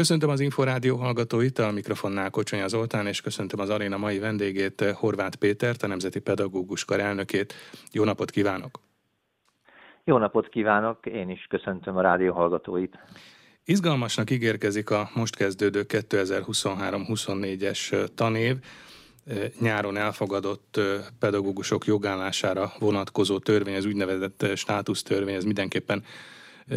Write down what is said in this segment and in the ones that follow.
Köszöntöm az Inforádió hallgatóit, a mikrofonnál Kocsonya Zoltán, és köszöntöm az aréna mai vendégét, Horváth Pétert, a Nemzeti Pedagógus Kar elnökét. Jó napot kívánok! Jó napot kívánok, én is köszöntöm a rádió hallgatóit. Izgalmasnak ígérkezik a most kezdődő 2023-24-es tanév nyáron elfogadott pedagógusok jogállására vonatkozó törvény, az úgynevezett státusztörvény, ez mindenképpen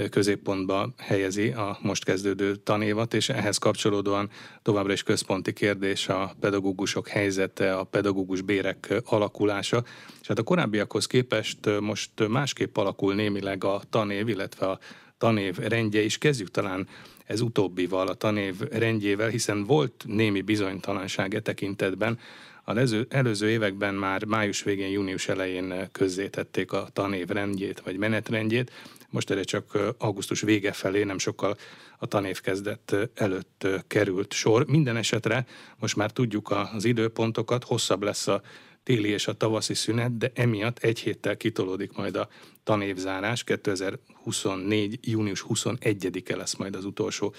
középpontba helyezi a most kezdődő tanévat, és ehhez kapcsolódóan továbbra is központi kérdés a pedagógusok helyzete, a pedagógus bérek alakulása. És hát a korábbiakhoz képest most másképp alakul némileg a tanév, illetve a tanév rendje is. Kezdjük talán ez utóbbival, a tanév rendjével, hiszen volt némi bizonytalanság e tekintetben. A előző, előző években már május végén, június elején közzétették a tanév rendjét, vagy menetrendjét. Most erre csak augusztus vége felé, nem sokkal a tanév kezdet előtt került sor. Minden esetre most már tudjuk az időpontokat, hosszabb lesz a téli és a tavaszi szünet, de emiatt egy héttel kitolódik majd a tanévzárás. 2024. június 21-e lesz majd az utolsó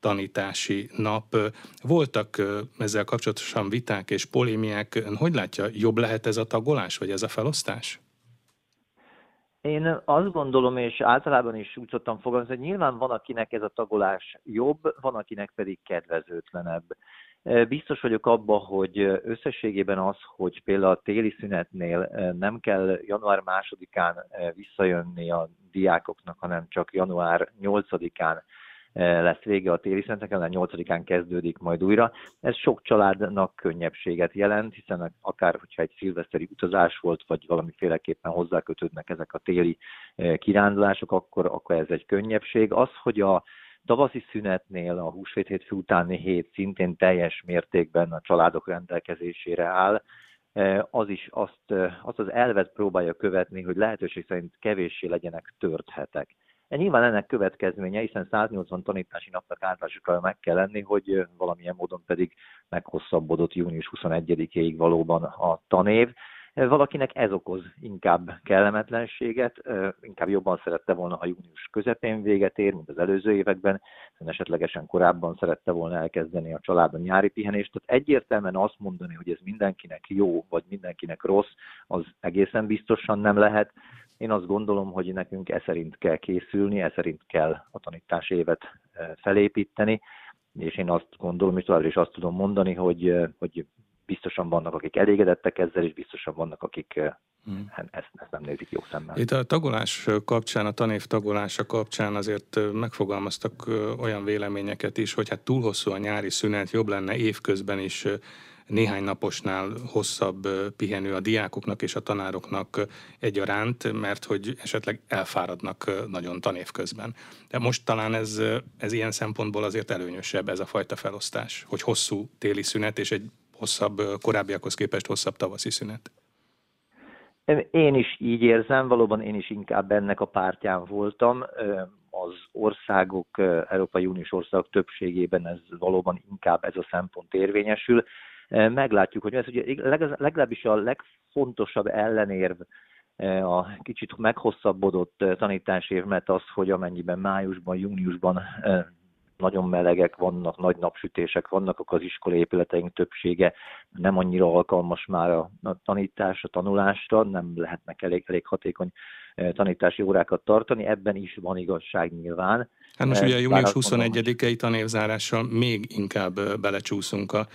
tanítási nap. Voltak ezzel kapcsolatosan viták és polémiák. Hogy látja, jobb lehet ez a tagolás, vagy ez a felosztás? Én azt gondolom, és általában is úgy szoktam fogalmazni, hogy nyilván van, akinek ez a tagolás jobb, van, akinek pedig kedvezőtlenebb. Biztos vagyok abban, hogy összességében az, hogy például a téli szünetnél nem kell január másodikán visszajönni a diákoknak, hanem csak január 8-án lesz vége a téli szünetnek, a 8-án kezdődik majd újra. Ez sok családnak könnyebbséget jelent, hiszen akár hogyha egy szilveszteri utazás volt, vagy valamiféleképpen hozzákötődnek ezek a téli kirándulások, akkor, akkor ez egy könnyebbség. Az, hogy a tavaszi szünetnél a húsvét hétfő utáni hét szintén teljes mértékben a családok rendelkezésére áll, az is azt, azt az elvet próbálja követni, hogy lehetőség szerint kevéssé legyenek tört hetek. E nyilván ennek következménye, hiszen 180 tanítási napnak átlásukra meg kell lenni, hogy valamilyen módon pedig meghosszabbodott június 21-ig valóban a tanév. Valakinek ez okoz inkább kellemetlenséget, inkább jobban szerette volna, ha június közepén véget ér, mint az előző években, esetlegesen korábban szerette volna elkezdeni a családon nyári pihenést. Tehát egyértelműen azt mondani, hogy ez mindenkinek jó, vagy mindenkinek rossz, az egészen biztosan nem lehet. Én azt gondolom, hogy nekünk e szerint kell készülni, e szerint kell a tanítási évet felépíteni, és én azt gondolom, és továbbra is azt tudom mondani, hogy, hogy biztosan vannak, akik elégedettek ezzel, és biztosan vannak, akik hmm. ezt, ezt nem nézik jó szemmel. Itt a tagolás kapcsán, a tanév tagolása kapcsán azért megfogalmaztak olyan véleményeket is, hogy hát túl hosszú a nyári szünet, jobb lenne évközben is néhány naposnál hosszabb pihenő a diákoknak és a tanároknak egyaránt, mert hogy esetleg elfáradnak nagyon tanév közben. De most talán ez, ez ilyen szempontból azért előnyösebb ez a fajta felosztás, hogy hosszú téli szünet és egy hosszabb, korábbiakhoz képest hosszabb tavaszi szünet. Én is így érzem, valóban én is inkább ennek a pártján voltam. Az országok, Európai Uniós országok többségében ez valóban inkább ez a szempont érvényesül. Meglátjuk, hogy ez ugye legalábbis a legfontosabb ellenérv a kicsit meghosszabbodott tanítási év, mert az, hogy amennyiben májusban, júniusban nagyon melegek vannak, nagy napsütések vannak, akkor az iskolai épületeink többsége nem annyira alkalmas már a, a tanítás, a tanulásra, nem lehetnek elég, elég hatékony tanítási órákat tartani, ebben is van igazság nyilván. Hát most ugye a június 21-i tanévzárással még inkább belecsúszunk a,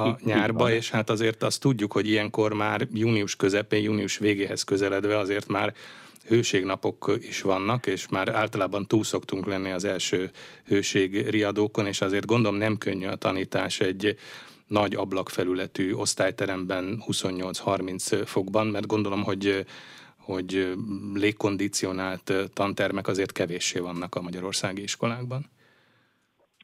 a nyárba, és hát azért azt tudjuk, hogy ilyenkor már június közepén, június végéhez közeledve azért már hőségnapok is vannak, és már általában túl szoktunk lenni az első hőség riadókon, és azért gondolom nem könnyű a tanítás egy nagy ablakfelületű osztályteremben 28-30 fokban, mert gondolom, hogy hogy légkondicionált tantermek azért kevéssé vannak a magyarországi iskolákban.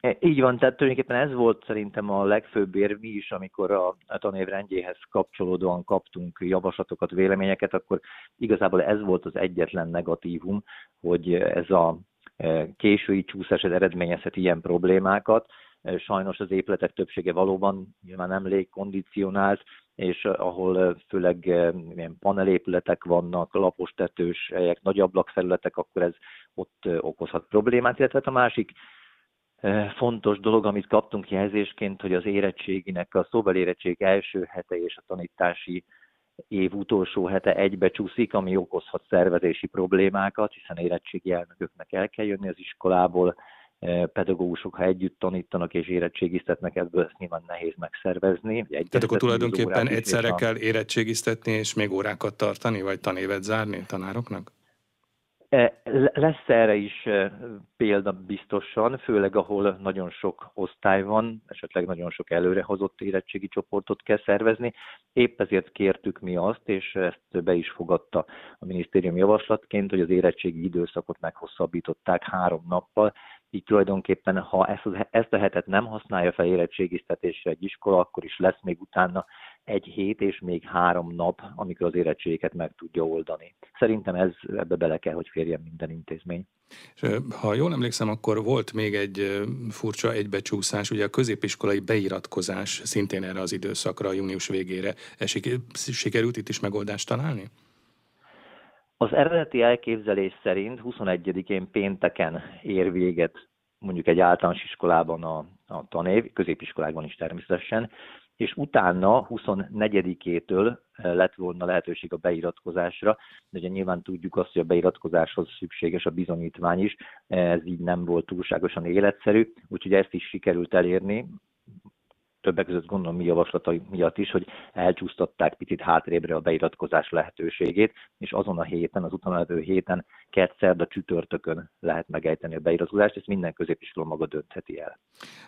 E, így van, tehát tulajdonképpen ez volt szerintem a legfőbb érv mi is, amikor a, tanév rendjéhez kapcsolódóan kaptunk javaslatokat, véleményeket, akkor igazából ez volt az egyetlen negatívum, hogy ez a e, késői csúszás eredményezhet ilyen problémákat. E, sajnos az épületek többsége valóban nyilván nem légkondicionált, és ahol főleg ilyen panelépületek vannak, lapos tetős helyek, nagy ablakfelületek, akkor ez ott okozhat problémát, illetve hát a másik fontos dolog, amit kaptunk jelzésként, hogy az érettséginek, a szóbeli érettség első hete és a tanítási év utolsó hete egybe csúszik, ami okozhat szervezési problémákat, hiszen érettségi elnököknek el kell jönni az iskolából, pedagógusok, ha együtt tanítanak és érettségiztetnek, ebből ezt nyilván nehéz megszervezni. Tehát akkor tulajdonképpen egyszerre kell érettségiztetni és még órákat tartani, vagy tanévet zárni tanároknak? E, lesz erre is e, példa biztosan, főleg ahol nagyon sok osztály van, esetleg nagyon sok előrehozott érettségi csoportot kell szervezni. Épp ezért kértük mi azt, és ezt be is fogadta a minisztérium javaslatként, hogy az érettségi időszakot meghosszabbították három nappal, így tulajdonképpen, ha ezt, ezt a hetet nem használja fel érettségiztetésre egy iskola, akkor is lesz még utána egy hét és még három nap, amikor az érettséget meg tudja oldani. Szerintem ez ebbe bele kell, hogy férjen minden intézmény. És, ha jól emlékszem, akkor volt még egy furcsa egybecsúszás, ugye a középiskolai beiratkozás szintén erre az időszakra, június végére. Sikerült itt is megoldást találni? Az eredeti elképzelés szerint 21-én pénteken ér véget mondjuk egy általános iskolában a, a tanév, középiskolákban is természetesen, és utána 24-től eh, lett volna lehetőség a beiratkozásra, de ugye nyilván tudjuk azt, hogy a beiratkozáshoz szükséges a bizonyítvány is, ez így nem volt túlságosan életszerű, úgyhogy ezt is sikerült elérni, többek között gondolom mi javaslatai miatt is, hogy elcsúsztatták picit hátrébre a beiratkozás lehetőségét, és azon a héten, az utána héten, kett szerda csütörtökön lehet megejteni a beiratkozást, ezt minden középiskola maga döntheti el.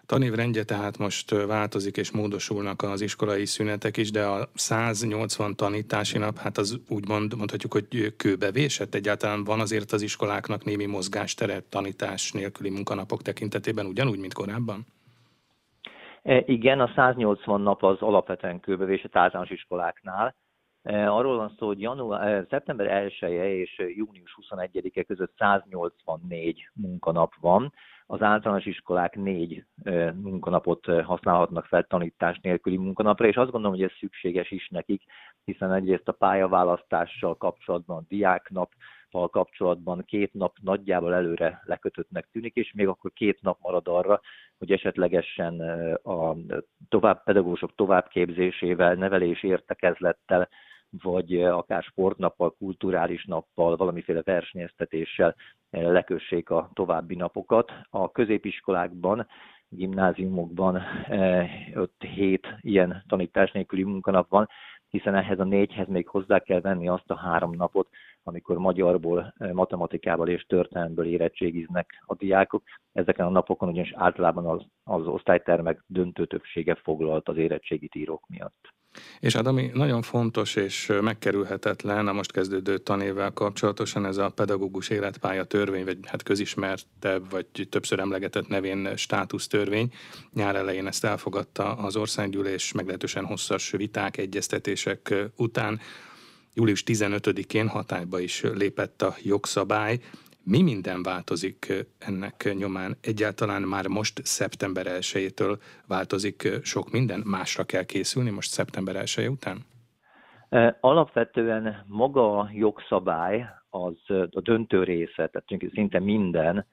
Tanévrendje tehát most változik és módosulnak az iskolai szünetek is, de a 180 tanítási nap, hát az úgy mond, mondhatjuk, hogy kőbevésett. Egyáltalán van azért az iskoláknak némi mozgásteret tanítás nélküli munkanapok tekintetében, ugyanúgy, mint korábban? E, igen, a 180 nap az alapvetően kőbevés a általános iskoláknál. E, arról van szó, hogy január, e, szeptember 1 -e és június 21-e között 184 munkanap van. Az általános iskolák négy munkanapot használhatnak fel tanítás nélküli munkanapra, és azt gondolom, hogy ez szükséges is nekik, hiszen egyrészt a pályaválasztással kapcsolatban a diáknap, kapcsolatban két nap nagyjából előre lekötöttnek tűnik, és még akkor két nap marad arra, hogy esetlegesen a tovább, pedagógusok továbbképzésével, nevelési értekezlettel, vagy akár sportnappal, kulturális nappal, valamiféle versenyeztetéssel lekössék a további napokat. A középiskolákban, gimnáziumokban 5-7 ilyen tanítás nélküli munkanap van, hiszen ehhez a négyhez még hozzá kell venni azt a három napot, amikor magyarból, eh, matematikával és történelemből érettségiznek a diákok. Ezeken a napokon ugyanis általában az, az osztálytermek döntő többsége foglalt az érettségit írók miatt. És hát ami nagyon fontos és megkerülhetetlen a most kezdődő tanévvel kapcsolatosan, ez a pedagógus életpálya törvény, vagy hát közismertebb, vagy többször emlegetett nevén státusztörvény. Nyár elején ezt elfogadta az országgyűlés meglehetősen hosszas viták, egyeztetések után. Július 15-én hatályba is lépett a jogszabály. Mi minden változik ennek nyomán? Egyáltalán már most szeptember 1-től változik sok minden? Másra kell készülni most szeptember 1 után? Alapvetően maga a jogszabály az a döntő része, tehát szinte minden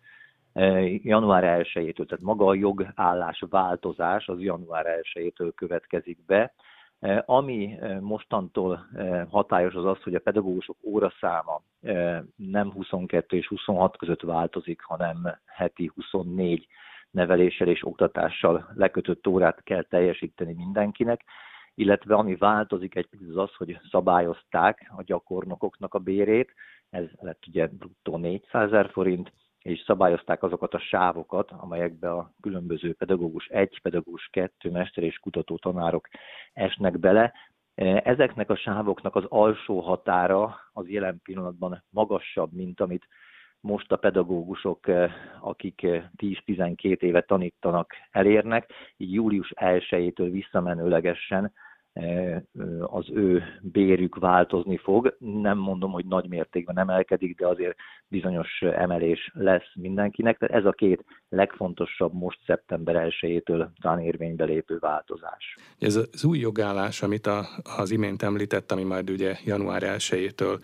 január 1-től, tehát maga a jogállás változás az január 1-től következik be. Eh, ami eh, mostantól eh, hatályos az az, hogy a pedagógusok óraszáma nem 22 és 26 között változik, hanem heti 24 neveléssel és oktatással lekötött órát kell teljesíteni mindenkinek, illetve ami változik egy az az, hogy szabályozták a gyakornokoknak a bérét, ez lett ugye bruttó 400 ezer forint, és szabályozták azokat a sávokat, amelyekbe a különböző pedagógus egy, pedagógus kettő, mester és kutató tanárok esnek bele. Ezeknek a sávoknak az alsó határa az jelen pillanatban magasabb, mint amit most a pedagógusok, akik 10-12 éve tanítanak, elérnek, így július 1-től visszamenőlegesen az ő bérük változni fog. Nem mondom, hogy nagy mértékben emelkedik, de azért bizonyos emelés lesz mindenkinek. Tehát ez a két legfontosabb most szeptember 1-től talán érvénybe lépő változás. Ez az új jogállás, amit az imént említett, ami majd ugye január 1-től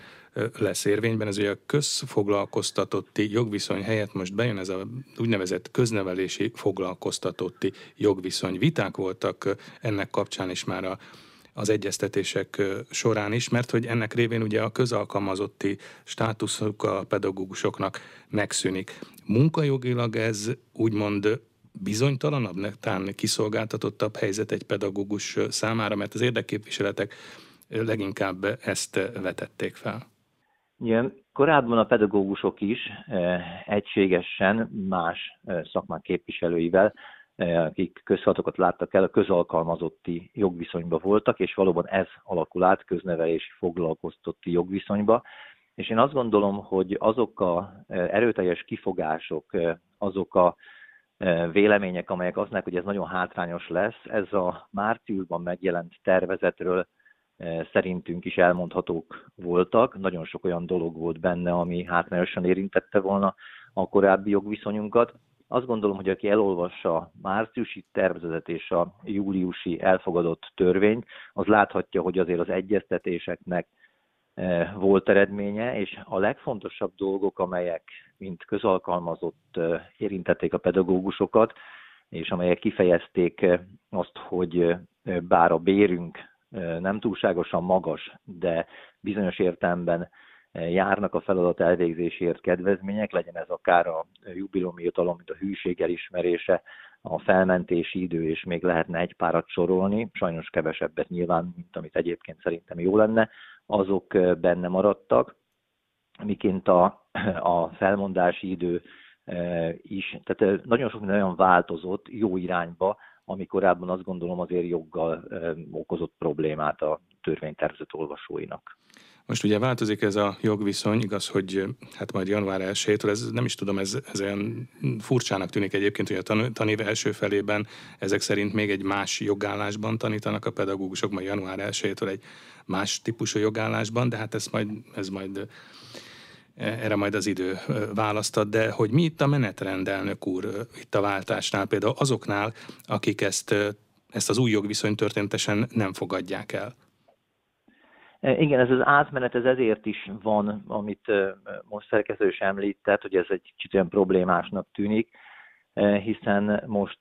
lesz érvényben. Ez ugye a közfoglalkoztatotti jogviszony helyett most bejön ez a úgynevezett köznevelési foglalkoztatotti jogviszony. Viták voltak ennek kapcsán is már a az egyeztetések során is, mert hogy ennek révén ugye a közalkalmazotti státuszuk a pedagógusoknak megszűnik. Munkajogilag ez úgymond bizonytalanabb, talán kiszolgáltatottabb helyzet egy pedagógus számára, mert az érdekképviseletek leginkább ezt vetették fel. Igen, korábban a pedagógusok is egységesen más szakmák képviselőivel akik közfeladatokat láttak el, a közalkalmazotti jogviszonyba voltak, és valóban ez alakul át köznevelési foglalkoztotti jogviszonyba. És én azt gondolom, hogy azok a erőteljes kifogások, azok a vélemények, amelyek mondják, hogy ez nagyon hátrányos lesz, ez a márciusban megjelent tervezetről szerintünk is elmondhatók voltak. Nagyon sok olyan dolog volt benne, ami hátrányosan érintette volna a korábbi jogviszonyunkat. Azt gondolom, hogy aki elolvassa a márciusi tervezetet és a júliusi elfogadott törvényt, az láthatja, hogy azért az egyeztetéseknek e, volt eredménye, és a legfontosabb dolgok, amelyek mint közalkalmazott e, érintették a pedagógusokat, és amelyek kifejezték azt, hogy bár a bérünk nem túlságosan magas, de bizonyos értelemben járnak a feladat elvégzéséért kedvezmények, legyen ez akár a jubileumi jutalom, mint a hűség elismerése, a felmentési idő, és még lehetne egy párat sorolni, sajnos kevesebbet nyilván, mint amit egyébként szerintem jó lenne, azok benne maradtak, miként a, a felmondási idő is, tehát nagyon sok minden olyan változott jó irányba, ami korábban azt gondolom azért joggal okozott problémát a törvénytervezet olvasóinak. Most ugye változik ez a jogviszony, igaz, hogy hát majd január 1-től, ez nem is tudom, ez, ez olyan furcsának tűnik egyébként, hogy a tan, tanév első felében ezek szerint még egy más jogállásban tanítanak a pedagógusok, majd január 1-től egy más típusú jogállásban, de hát ez majd, ez majd erre majd az idő választad, de hogy mi itt a menetrend, elnök úr, itt a váltásnál, például azoknál, akik ezt, ezt az új jogviszony történetesen nem fogadják el? E, igen, ez az átmenet ez ezért is van, amit most szerkesztő is említett, hogy ez egy kicsit olyan problémásnak tűnik, e, hiszen most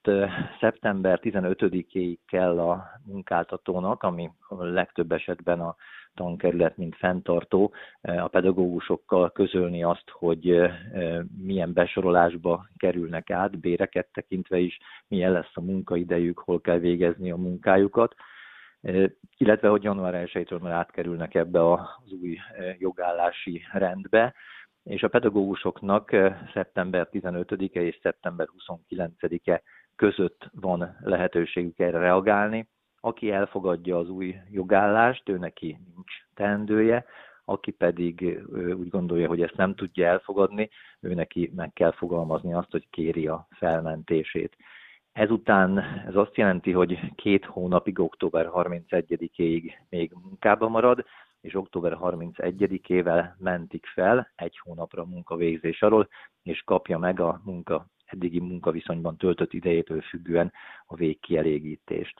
szeptember 15-ig kell a munkáltatónak, ami a legtöbb esetben a tankerület, mint fenntartó, a pedagógusokkal közölni azt, hogy milyen besorolásba kerülnek át, béreket tekintve is, milyen lesz a munkaidejük, hol kell végezni a munkájukat illetve hogy január 1-től már átkerülnek ebbe az új jogállási rendbe, és a pedagógusoknak szeptember 15-e és szeptember 29-e között van lehetőségük erre reagálni. Aki elfogadja az új jogállást, ő neki nincs teendője, aki pedig úgy gondolja, hogy ezt nem tudja elfogadni, ő neki meg kell fogalmazni azt, hogy kéri a felmentését. Ezután ez azt jelenti, hogy két hónapig, október 31-éig még munkába marad, és október 31-ével mentik fel egy hónapra munkavégzés alól, és kapja meg a munka, eddigi munkaviszonyban töltött idejétől függően a végkielégítést.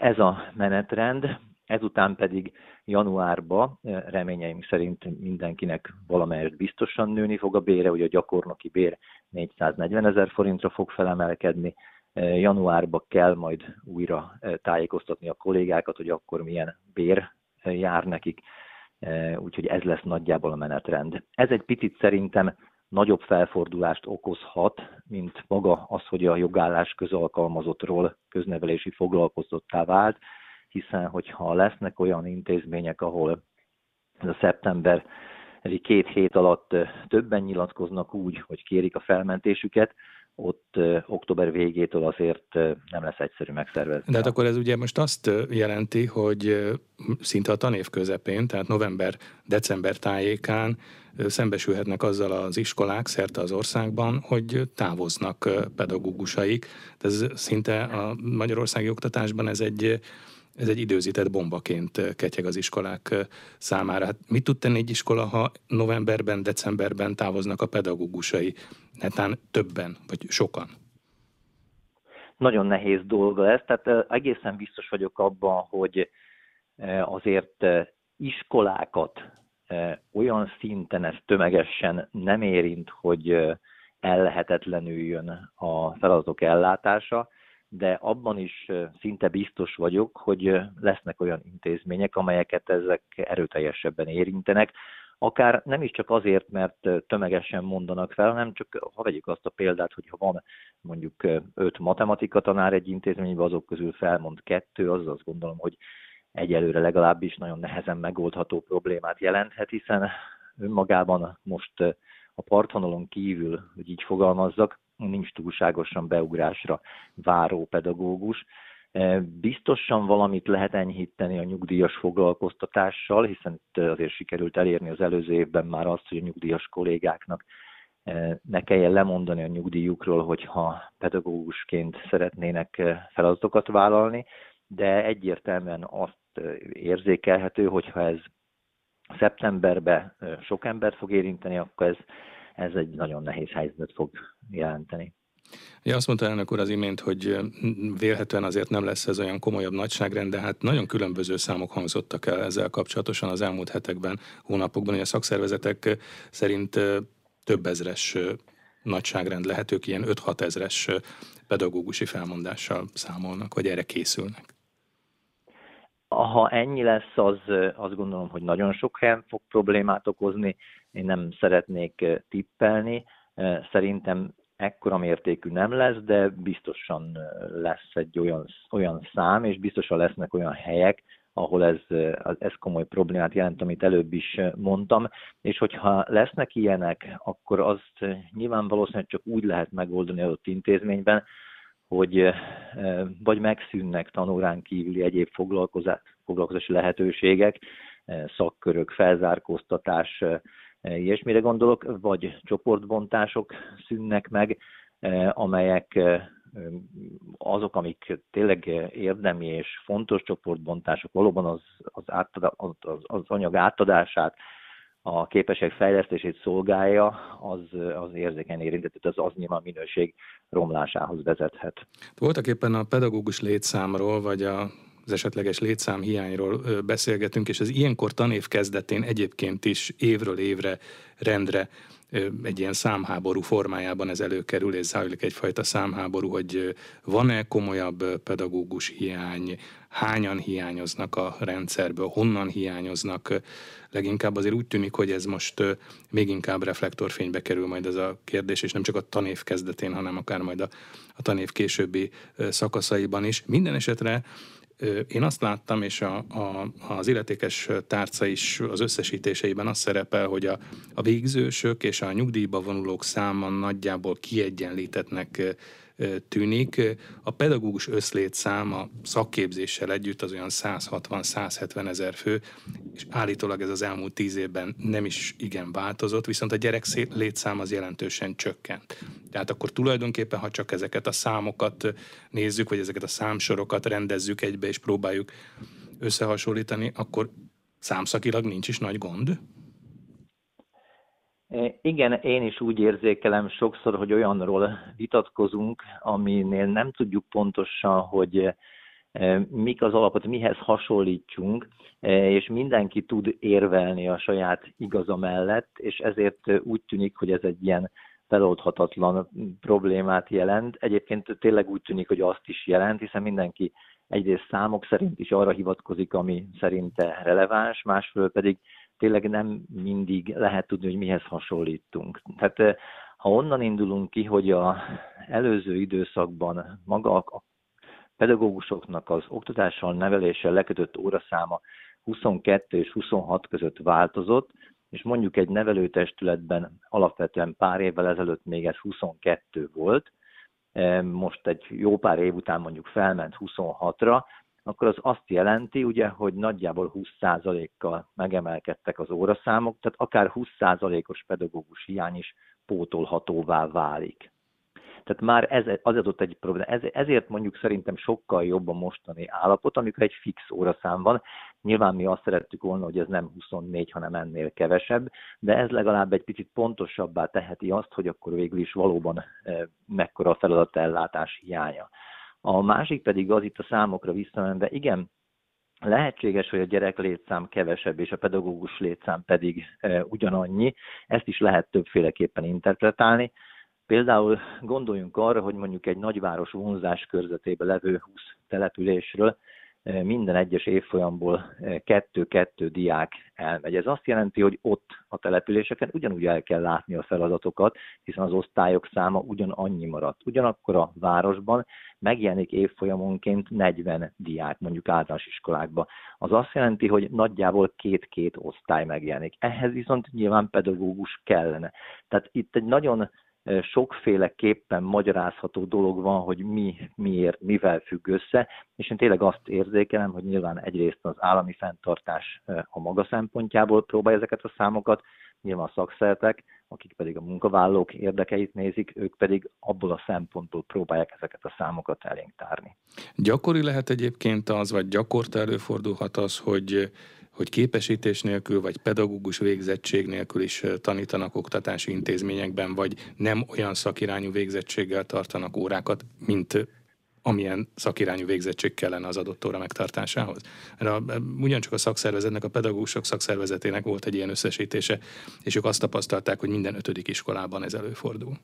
Ez a menetrend, ezután pedig januárba reményeim szerint mindenkinek valamelyest biztosan nőni fog a bére, ugye a gyakornoki bér 440 ezer forintra fog felemelkedni, januárba kell majd újra tájékoztatni a kollégákat, hogy akkor milyen bér jár nekik, úgyhogy ez lesz nagyjából a menetrend. Ez egy picit szerintem nagyobb felfordulást okozhat, mint maga az, hogy a jogállás közalkalmazottról köznevelési foglalkozottá vált, hiszen hogyha lesznek olyan intézmények, ahol ez a szeptember két hét alatt többen nyilatkoznak úgy, hogy kérik a felmentésüket, ott október végétől azért nem lesz egyszerű megszervezni. De hát akkor ez ugye most azt jelenti, hogy szinte a tanév közepén, tehát november-december tájékán szembesülhetnek azzal az iskolák szerte az országban, hogy távoznak pedagógusaik. Ez szinte a magyarországi oktatásban ez egy ez egy időzített bombaként eh, ketyeg az iskolák eh, számára. Hát mit tud tenni egy iskola, ha novemberben, decemberben távoznak a pedagógusai, netán többen, vagy sokan? Nagyon nehéz dolga ez, tehát eh, egészen biztos vagyok abban, hogy azért iskolákat olyan szinten ez tömegesen nem érint, hogy ellehetetlenüljön a feladatok ellátása, de abban is szinte biztos vagyok, hogy lesznek olyan intézmények, amelyeket ezek erőteljesebben érintenek, akár nem is csak azért, mert tömegesen mondanak fel, hanem csak ha vegyük azt a példát, hogyha van mondjuk öt matematika tanár egy intézményben, azok közül felmond kettő, az azt gondolom, hogy egyelőre legalábbis nagyon nehezen megoldható problémát jelenthet, hiszen önmagában most a partvonalon kívül, hogy így fogalmazzak, nincs túlságosan beugrásra váró pedagógus. Biztosan valamit lehet enyhíteni a nyugdíjas foglalkoztatással, hiszen azért sikerült elérni az előző évben már azt, hogy a nyugdíjas kollégáknak ne kelljen lemondani a nyugdíjukról, hogyha pedagógusként szeretnének feladatokat vállalni, de egyértelműen azt érzékelhető, hogyha ez szeptemberben sok embert fog érinteni, akkor ez, ez egy nagyon nehéz helyzetet fog jelenteni. Ja, azt mondta elnök úr az imént, hogy vélhetően azért nem lesz ez olyan komolyabb nagyságrend, de hát nagyon különböző számok hangzottak el ezzel kapcsolatosan az elmúlt hetekben, hónapokban, hogy a szakszervezetek szerint több ezres nagyságrend lehet, ők ilyen 5-6 ezres pedagógusi felmondással számolnak, vagy erre készülnek. Ha ennyi lesz, az azt gondolom, hogy nagyon sok helyen fog problémát okozni. Én nem szeretnék tippelni. Szerintem ekkora mértékű nem lesz, de biztosan lesz egy olyan, olyan szám, és biztosan lesznek olyan helyek, ahol ez, ez komoly problémát jelent, amit előbb is mondtam, és hogyha lesznek ilyenek, akkor azt nyilván valószínűleg csak úgy lehet megoldani adott intézményben, hogy vagy megszűnnek tanórán kívüli egyéb foglalkozási lehetőségek, szakkörök, felzárkóztatás, ilyesmire gondolok, vagy csoportbontások szűnnek meg, amelyek azok, amik tényleg érdemi és fontos csoportbontások, valóban az, az, átad, az, az anyag átadását, a képesség fejlesztését szolgálja, az, az érzékeny érintett, az az nyilván minőség romlásához vezethet. Voltak éppen a pedagógus létszámról, vagy a az esetleges létszám hiányról beszélgetünk, és az ilyenkor tanév kezdetén egyébként is évről évre rendre egy ilyen számháború formájában ez előkerül, és zajlik egyfajta számháború, hogy van-e komolyabb pedagógus hiány, hányan hiányoznak a rendszerből, honnan hiányoznak. Leginkább azért úgy tűnik, hogy ez most még inkább reflektorfénybe kerül majd ez a kérdés, és nem csak a tanév kezdetén, hanem akár majd a, a tanév későbbi szakaszaiban is. Minden esetre én azt láttam, és a, a, az illetékes tárca is az összesítéseiben az szerepel, hogy a, a végzősök és a nyugdíjba vonulók száma nagyjából kiegyenlítetnek tűnik. A pedagógus összlétszám a szakképzéssel együtt az olyan 160-170 ezer fő, és állítólag ez az elmúlt tíz évben nem is igen változott, viszont a gyerek létszám az jelentősen csökkent. Tehát akkor tulajdonképpen, ha csak ezeket a számokat nézzük, vagy ezeket a számsorokat rendezzük egybe, és próbáljuk összehasonlítani, akkor számszakilag nincs is nagy gond. Igen, én is úgy érzékelem sokszor, hogy olyanról vitatkozunk, aminél nem tudjuk pontosan, hogy mik az alapot, mihez hasonlítsunk, és mindenki tud érvelni a saját igaza mellett, és ezért úgy tűnik, hogy ez egy ilyen feloldhatatlan problémát jelent. Egyébként tényleg úgy tűnik, hogy azt is jelent, hiszen mindenki egyrészt számok szerint is arra hivatkozik, ami szerinte releváns, másfél pedig tényleg nem mindig lehet tudni, hogy mihez hasonlítunk. Tehát ha onnan indulunk ki, hogy a előző időszakban maga a pedagógusoknak az oktatással, neveléssel lekötött óraszáma 22 és 26 között változott, és mondjuk egy nevelőtestületben alapvetően pár évvel ezelőtt még ez 22 volt, most egy jó pár év után mondjuk felment 26-ra, akkor az azt jelenti, ugye, hogy nagyjából 20%-kal megemelkedtek az óraszámok, tehát akár 20%-os pedagógus hiány is pótolhatóvá válik. Tehát már ez, az adott egy probléma. Ez, ezért mondjuk szerintem sokkal jobb a mostani állapot, amikor egy fix óraszám van. Nyilván mi azt szerettük volna, hogy ez nem 24, hanem ennél kevesebb, de ez legalább egy picit pontosabbá teheti azt, hogy akkor végül is valóban e, mekkora a feladatellátás hiánya. A másik pedig az itt a számokra visszamenve, igen, Lehetséges, hogy a gyerek létszám kevesebb, és a pedagógus létszám pedig e, ugyanannyi. Ezt is lehet többféleképpen interpretálni. Például gondoljunk arra, hogy mondjuk egy nagyváros vonzás körzetében levő 20 településről minden egyes évfolyamból kettő-kettő diák elmegy. Ez azt jelenti, hogy ott a településeken ugyanúgy el kell látni a feladatokat, hiszen az osztályok száma ugyanannyi maradt. Ugyanakkor a városban megjelenik évfolyamonként 40 diák, mondjuk általános iskolákba. Az azt jelenti, hogy nagyjából két-két osztály megjelenik. Ehhez viszont nyilván pedagógus kellene. Tehát itt egy nagyon sokféleképpen magyarázható dolog van, hogy mi, miért, mivel függ össze, és én tényleg azt érzékelem, hogy nyilván egyrészt az állami fenntartás a maga szempontjából próbálja ezeket a számokat, nyilván a szakszertek, akik pedig a munkavállalók érdekeit nézik, ők pedig abból a szempontból próbálják ezeket a számokat elénk tárni. Gyakori lehet egyébként az, vagy gyakorta előfordulhat az, hogy hogy képesítés nélkül, vagy pedagógus végzettség nélkül is tanítanak oktatási intézményekben, vagy nem olyan szakirányú végzettséggel tartanak órákat, mint amilyen szakirányú végzettség kellene az adott óra megtartásához. A, ugyancsak a szakszervezetnek, a pedagógusok szakszervezetének volt egy ilyen összesítése, és ők azt tapasztalták, hogy minden ötödik iskolában ez előfordul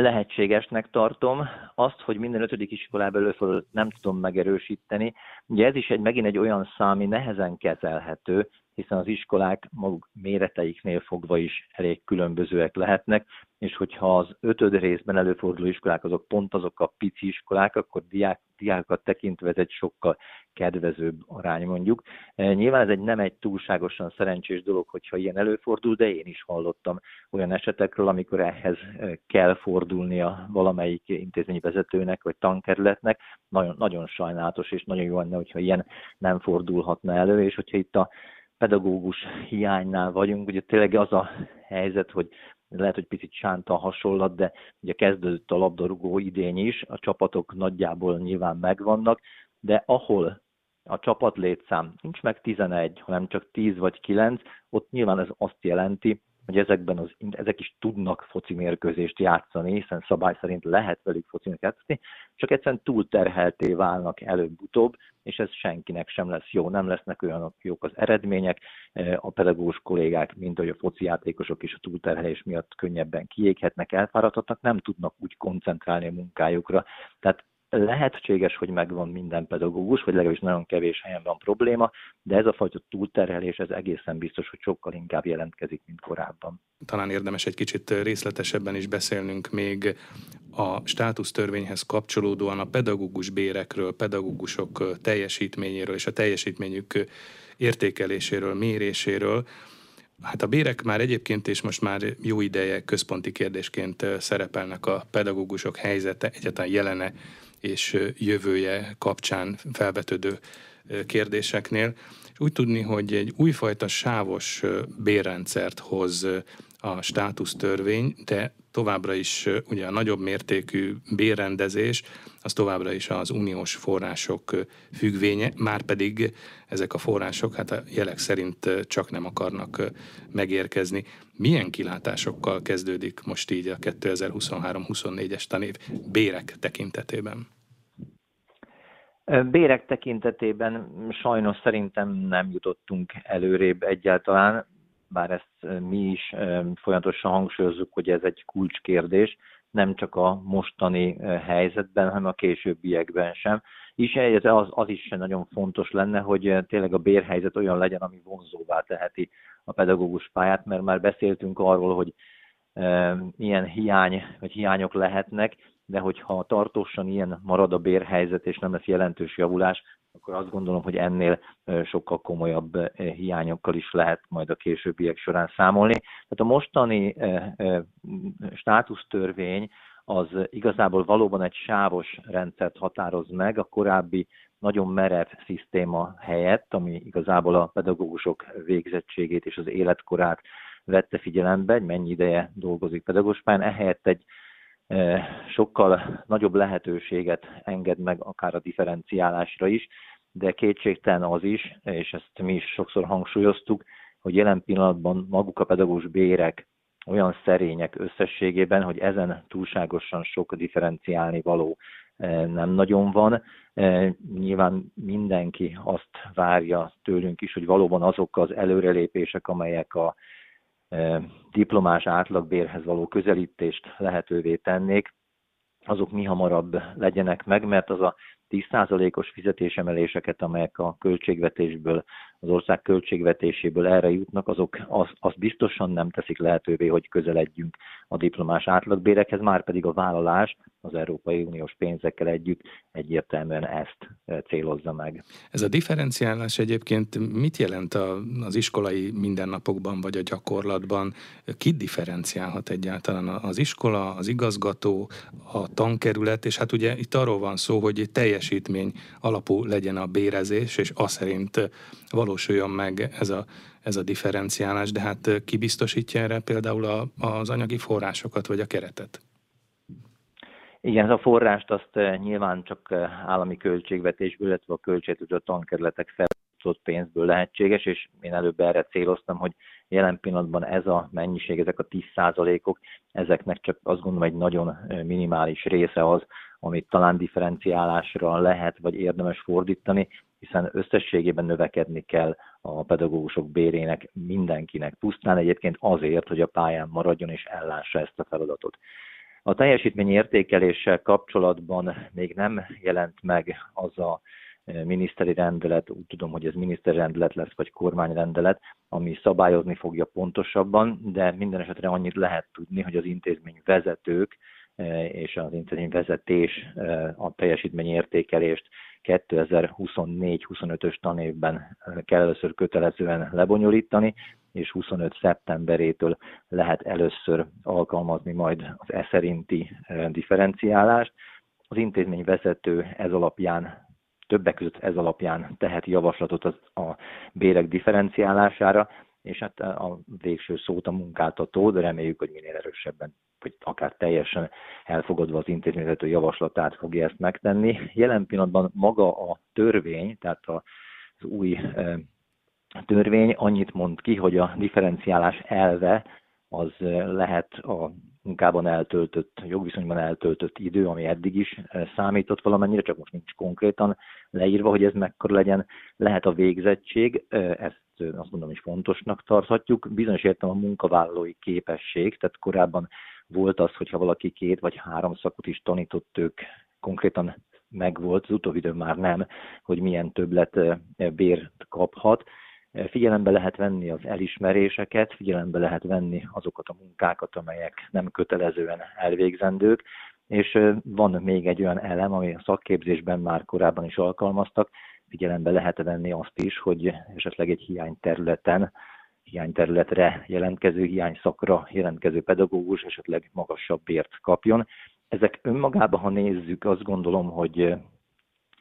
lehetségesnek tartom. Azt, hogy minden ötödik iskolában előfordul, nem tudom megerősíteni. Ugye ez is egy, megint egy olyan szám, ami nehezen kezelhető, hiszen az iskolák maguk méreteiknél fogva is elég különbözőek lehetnek, és hogyha az ötöd részben előforduló iskolák azok pont azok a pici iskolák, akkor diák, diákokat tekintve ez egy sokkal kedvezőbb arány mondjuk. E, nyilván ez egy nem egy túlságosan szerencsés dolog, hogyha ilyen előfordul, de én is hallottam olyan esetekről, amikor ehhez e, kell fordulnia valamelyik intézményi vezetőnek vagy tankerületnek. Nagyon, nagyon sajnálatos, és nagyon jó lenne, hogyha ilyen nem fordulhatna elő, és hogyha itt a pedagógus hiánynál vagyunk. Ugye tényleg az a helyzet, hogy lehet, hogy picit sánta a hasonlat, de ugye kezdődött a labdarúgó idény is, a csapatok nagyjából nyilván megvannak, de ahol a csapat létszám nincs meg 11, hanem csak 10 vagy 9, ott nyilván ez azt jelenti, hogy ezekben az, ezek is tudnak foci mérkőzést játszani, hiszen szabály szerint lehet velük foci játszani, csak egyszerűen túlterhelté válnak előbb-utóbb, és ez senkinek sem lesz jó, nem lesznek olyan jók az eredmények, a pedagógus kollégák, mint hogy a foci játékosok is a túlterhelés miatt könnyebben kiéghetnek, elfáradhatnak, nem tudnak úgy koncentrálni a munkájukra. Tehát lehetséges, hogy megvan minden pedagógus, vagy legalábbis nagyon kevés helyen van probléma, de ez a fajta túlterhelés, ez egészen biztos, hogy sokkal inkább jelentkezik, mint korábban. Talán érdemes egy kicsit részletesebben is beszélnünk még a státusztörvényhez kapcsolódóan a pedagógus bérekről, pedagógusok teljesítményéről és a teljesítményük értékeléséről, méréséről. Hát a bérek már egyébként és most már jó ideje központi kérdésként szerepelnek a pedagógusok helyzete, egyáltalán jelene és jövője kapcsán felvetődő kérdéseknél. És úgy tudni, hogy egy újfajta sávos bérrendszert hoz a státusztörvény, de továbbra is ugye a nagyobb mértékű bérrendezés, az továbbra is az uniós források függvénye, már pedig ezek a források hát a jelek szerint csak nem akarnak megérkezni. Milyen kilátásokkal kezdődik most így a 2023-24-es tanév bérek tekintetében? Bérek tekintetében sajnos szerintem nem jutottunk előrébb egyáltalán bár ezt mi is folyamatosan hangsúlyozzuk, hogy ez egy kulcskérdés, nem csak a mostani helyzetben, hanem a későbbiekben sem. És az, az is nagyon fontos lenne, hogy tényleg a bérhelyzet olyan legyen, ami vonzóvá teheti a pedagógus pályát, mert már beszéltünk arról, hogy milyen hiány vagy hiányok lehetnek, de hogyha tartósan ilyen marad a bérhelyzet és nem lesz jelentős javulás, akkor azt gondolom, hogy ennél sokkal komolyabb hiányokkal is lehet majd a későbbiek során számolni. Tehát a mostani státusztörvény az igazából valóban egy sávos rendszert határoz meg, a korábbi nagyon merev szisztéma helyett, ami igazából a pedagógusok végzettségét és az életkorát vette figyelembe, hogy mennyi ideje dolgozik pedagógus pályán, ehelyett egy sokkal nagyobb lehetőséget enged meg akár a differenciálásra is, de kétségtelen az is, és ezt mi is sokszor hangsúlyoztuk, hogy jelen pillanatban maguk a pedagógus bérek olyan szerények összességében, hogy ezen túlságosan sok differenciálni való nem nagyon van. Nyilván mindenki azt várja tőlünk is, hogy valóban azok az előrelépések, amelyek a diplomás átlagbérhez való közelítést lehetővé tennék, azok mi hamarabb legyenek meg, mert az a 10%-os fizetésemeléseket, amelyek a költségvetésből, az ország költségvetéséből erre jutnak, azok azt az biztosan nem teszik lehetővé, hogy közeledjünk a diplomás átlagbérekhez, már pedig a vállalás az Európai Uniós pénzekkel együtt egyértelműen ezt eh, célozza meg. Ez a differenciálás egyébként mit jelent az iskolai mindennapokban vagy a gyakorlatban? Ki differenciálhat egyáltalán az iskola, az igazgató, a tankerület, és hát ugye itt arról van szó, hogy teljesítmény alapú legyen a bérezés, és az szerint valósuljon meg ez a, ez a differenciálás, de hát ki biztosítja erre például a, az anyagi forrásokat vagy a keretet? Igen, ez a forrást azt nyilván csak állami költségvetésből, illetve a költségvető tankerületek felosztott pénzből lehetséges, és én előbb erre céloztam, hogy jelen pillanatban ez a mennyiség, ezek a 10%-ok, ezeknek csak azt gondolom egy nagyon minimális része az, amit talán differenciálásra lehet vagy érdemes fordítani, hiszen összességében növekedni kell a pedagógusok bérének mindenkinek, pusztán egyébként azért, hogy a pályán maradjon és ellássa ezt a feladatot. A teljesítmény értékeléssel kapcsolatban még nem jelent meg az a e, miniszteri rendelet, úgy tudom, hogy ez miniszteri rendelet lesz, vagy kormányrendelet, ami szabályozni fogja pontosabban, de minden esetre annyit lehet tudni, hogy az intézmény vezetők e, és az intézmény vezetés e, a teljesítmény értékelést 2024-25-ös tanévben kell először kötelezően lebonyolítani, és 25. szeptemberétől lehet először alkalmazni majd az e szerinti differenciálást. Az intézmény vezető ez alapján többek között ez alapján tehet javaslatot az, a bérek differenciálására, és hát a végső szót a munkáltató, de reméljük, hogy minél erősebben, vagy akár teljesen elfogadva az intézményvezető javaslatát fogja ezt megtenni. Jelen pillanatban maga a törvény, tehát az új törvény annyit mond ki, hogy a differenciálás elve az lehet a munkában eltöltött, jogviszonyban eltöltött idő, ami eddig is számított valamennyire, csak most nincs konkrétan leírva, hogy ez mekkora legyen. Lehet a végzettség, ezt azt mondom is fontosnak tarthatjuk. Bizonyos értem a munkavállalói képesség, tehát korábban volt az, hogyha valaki két vagy három szakot is tanított, ők konkrétan megvolt, az utóbbi idő már nem, hogy milyen többlet bért kaphat. Figyelembe lehet venni az elismeréseket, figyelembe lehet venni azokat a munkákat, amelyek nem kötelezően elvégzendők, és van még egy olyan elem, ami a szakképzésben már korábban is alkalmaztak, figyelembe lehet venni azt is, hogy esetleg egy hiányterületen, hiányterületre jelentkező, hiányszakra jelentkező pedagógus esetleg magasabb bért kapjon. Ezek önmagában, ha nézzük, azt gondolom, hogy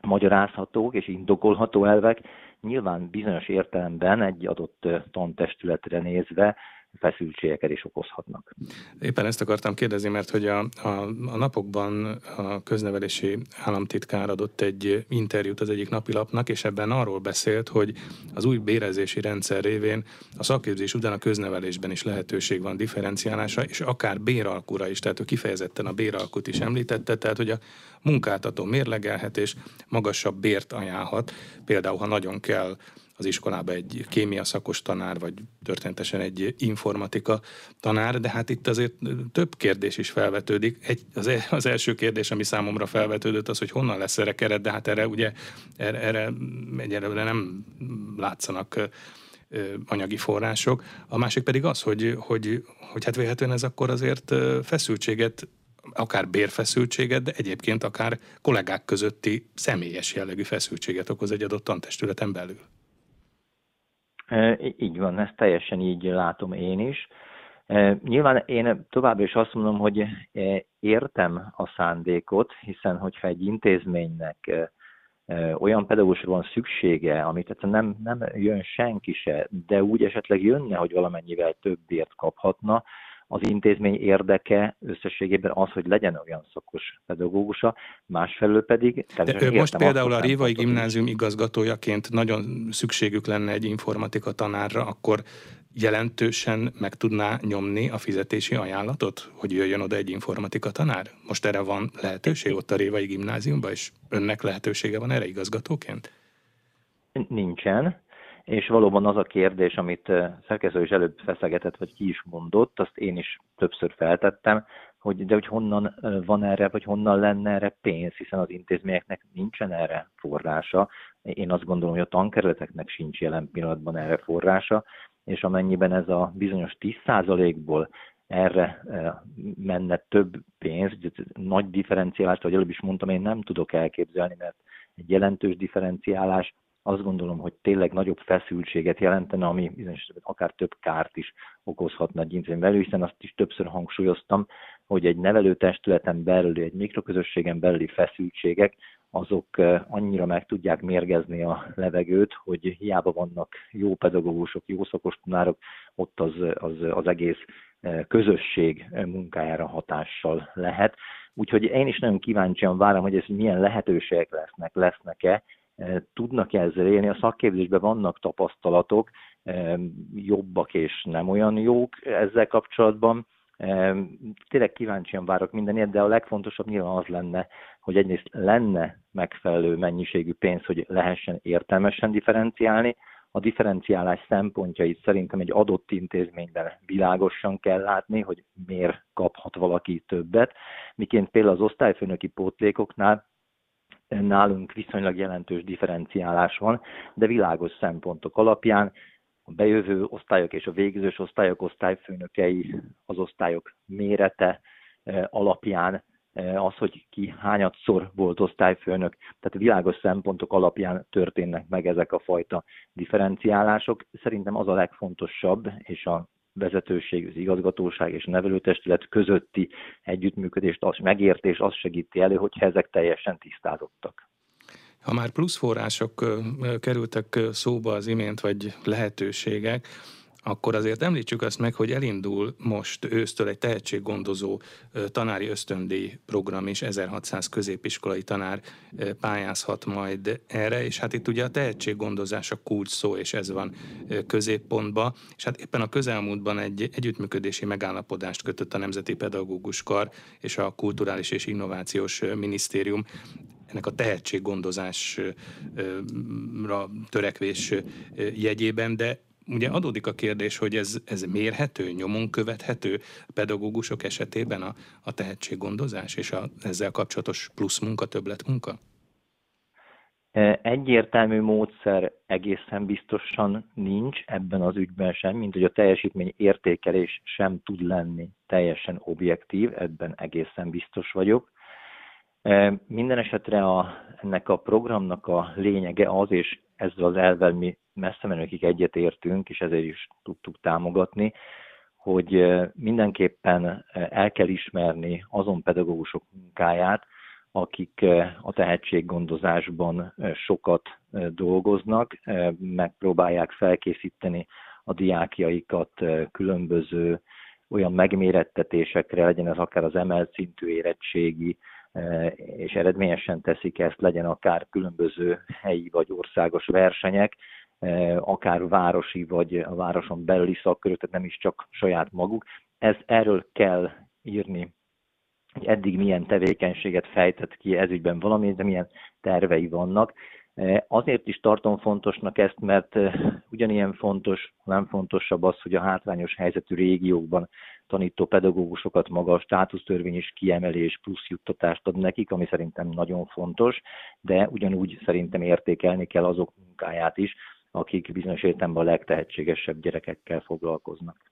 magyarázhatók és indokolható elvek, nyilván bizonyos értelemben egy adott tantestületre nézve feszültségeket is okozhatnak. Éppen ezt akartam kérdezni, mert hogy a, a, a napokban a köznevelési államtitkár adott egy interjút az egyik napilapnak, és ebben arról beszélt, hogy az új bérezési rendszer révén a szakképzés után a köznevelésben is lehetőség van differenciálása, és akár béralkura is, tehát ő kifejezetten a béralkut is említette, tehát hogy a munkáltató mérlegelhet és magasabb bért ajánlhat, például ha nagyon kell az iskolába egy kémia szakos tanár, vagy történetesen egy informatika tanár, de hát itt azért több kérdés is felvetődik. Egy, az, e, az első kérdés, ami számomra felvetődött, az, hogy honnan lesz erre keret, de hát erre ugye erre, erre egyelőre nem látszanak anyagi források. A másik pedig az, hogy, hogy, hogy hát véletlenül ez akkor azért feszültséget akár bérfeszültséget, de egyébként akár kollégák közötti személyes jellegű feszültséget okoz egy adott tantestületen belül. Így van, ezt teljesen így látom én is. Nyilván én továbbra is azt mondom, hogy értem a szándékot, hiszen hogyha egy intézménynek olyan pedagógusra van szüksége, amit egyszerűen nem, nem jön senki se, de úgy esetleg jönne, hogy valamennyivel többért kaphatna, az intézmény érdeke összességében az, hogy legyen olyan szakos pedagógusa, másfelől pedig... De most például a Révai Gimnázium igazgatójaként nagyon szükségük lenne egy informatika tanárra, akkor jelentősen meg tudná nyomni a fizetési ajánlatot, hogy jöjjön oda egy informatika tanár? Most erre van lehetőség ott a Révai gimnáziumban, és önnek lehetősége van erre igazgatóként? Nincsen, és valóban az a kérdés, amit szerkesztő is előbb feszegetett, vagy ki is mondott, azt én is többször feltettem, hogy de hogy honnan van erre, vagy honnan lenne erre pénz, hiszen az intézményeknek nincsen erre forrása. Én azt gondolom, hogy a tankerületeknek sincs jelen pillanatban erre forrása, és amennyiben ez a bizonyos 10%-ból erre menne több pénz, nagy differenciálást, vagy előbb is mondtam, én nem tudok elképzelni, mert egy jelentős differenciálás azt gondolom, hogy tényleg nagyobb feszültséget jelentene, ami bizonyos akár több kárt is okozhatna egy intézmény belül, hiszen azt is többször hangsúlyoztam, hogy egy nevelőtestületen belüli, egy mikroközösségen belüli feszültségek azok annyira meg tudják mérgezni a levegőt, hogy hiába vannak jó pedagógusok, jó szakos tanárok, ott az, az, az egész közösség munkájára hatással lehet. Úgyhogy én is nagyon kíváncsian várom, hogy ez milyen lehetőségek lesznek, lesznek-e, tudnak -e ezzel élni. A szakképzésben vannak tapasztalatok, jobbak és nem olyan jók ezzel kapcsolatban. Tényleg kíváncsian várok mindenért, de a legfontosabb nyilván az lenne, hogy egyrészt lenne megfelelő mennyiségű pénz, hogy lehessen értelmesen differenciálni. A differenciálás szempontjait szerintem egy adott intézményben világosan kell látni, hogy miért kaphat valaki többet, miként például az osztályfőnöki pótlékoknál nálunk viszonylag jelentős differenciálás van, de világos szempontok alapján a bejövő osztályok és a végzős osztályok osztályfőnökei, az osztályok mérete eh, alapján eh, az, hogy ki hányadszor volt osztályfőnök, tehát világos szempontok alapján történnek meg ezek a fajta differenciálások. Szerintem az a legfontosabb, és a vezetőség, az igazgatóság és nevelőtestület közötti együttműködést, az megértés, az segíti elő, hogyha ezek teljesen tisztázottak. Ha már plusz források kerültek szóba az imént, vagy lehetőségek, akkor azért említsük azt meg, hogy elindul most ősztől egy tehetséggondozó tanári ösztöndíj program is, 1600 középiskolai tanár pályázhat majd erre, és hát itt ugye a tehetséggondozás a kulcs szó, és ez van középpontba, és hát éppen a közelmúltban egy együttműködési megállapodást kötött a Nemzeti Pedagógus Kar és a Kulturális és Innovációs Minisztérium. Ennek a tehetséggondozásra törekvés jegyében, de ugye adódik a kérdés, hogy ez, ez mérhető, nyomon követhető pedagógusok esetében a, a tehetséggondozás és a ezzel kapcsolatos plusz munka, többlet munka? Egyértelmű módszer egészen biztosan nincs ebben az ügyben sem, mint hogy a teljesítmény értékelés sem tud lenni teljesen objektív, ebben egészen biztos vagyok. Minden esetre a, ennek a programnak a lényege az, és ezzel az elvel mi messze menőkig egyetértünk, és ezért is tudtuk támogatni, hogy mindenképpen el kell ismerni azon pedagógusok munkáját, akik a tehetséggondozásban sokat dolgoznak, megpróbálják felkészíteni a diákjaikat különböző olyan megmérettetésekre, legyen ez akár az emelt szintű érettségi, és eredményesen teszik ezt, legyen akár különböző helyi vagy országos versenyek, akár városi vagy a városon belüli szakkörök, tehát nem is csak saját maguk. Ez erről kell írni, hogy eddig milyen tevékenységet fejtett ki ezügyben valami, de milyen tervei vannak. Azért is tartom fontosnak ezt, mert ugyanilyen fontos, nem fontosabb az, hogy a hátrányos helyzetű régiókban tanító pedagógusokat maga a státusztörvény is kiemelés plusz juttatást ad nekik, ami szerintem nagyon fontos, de ugyanúgy szerintem értékelni kell azok munkáját is, akik bizonyos értelemben a legtehetségesebb gyerekekkel foglalkoznak.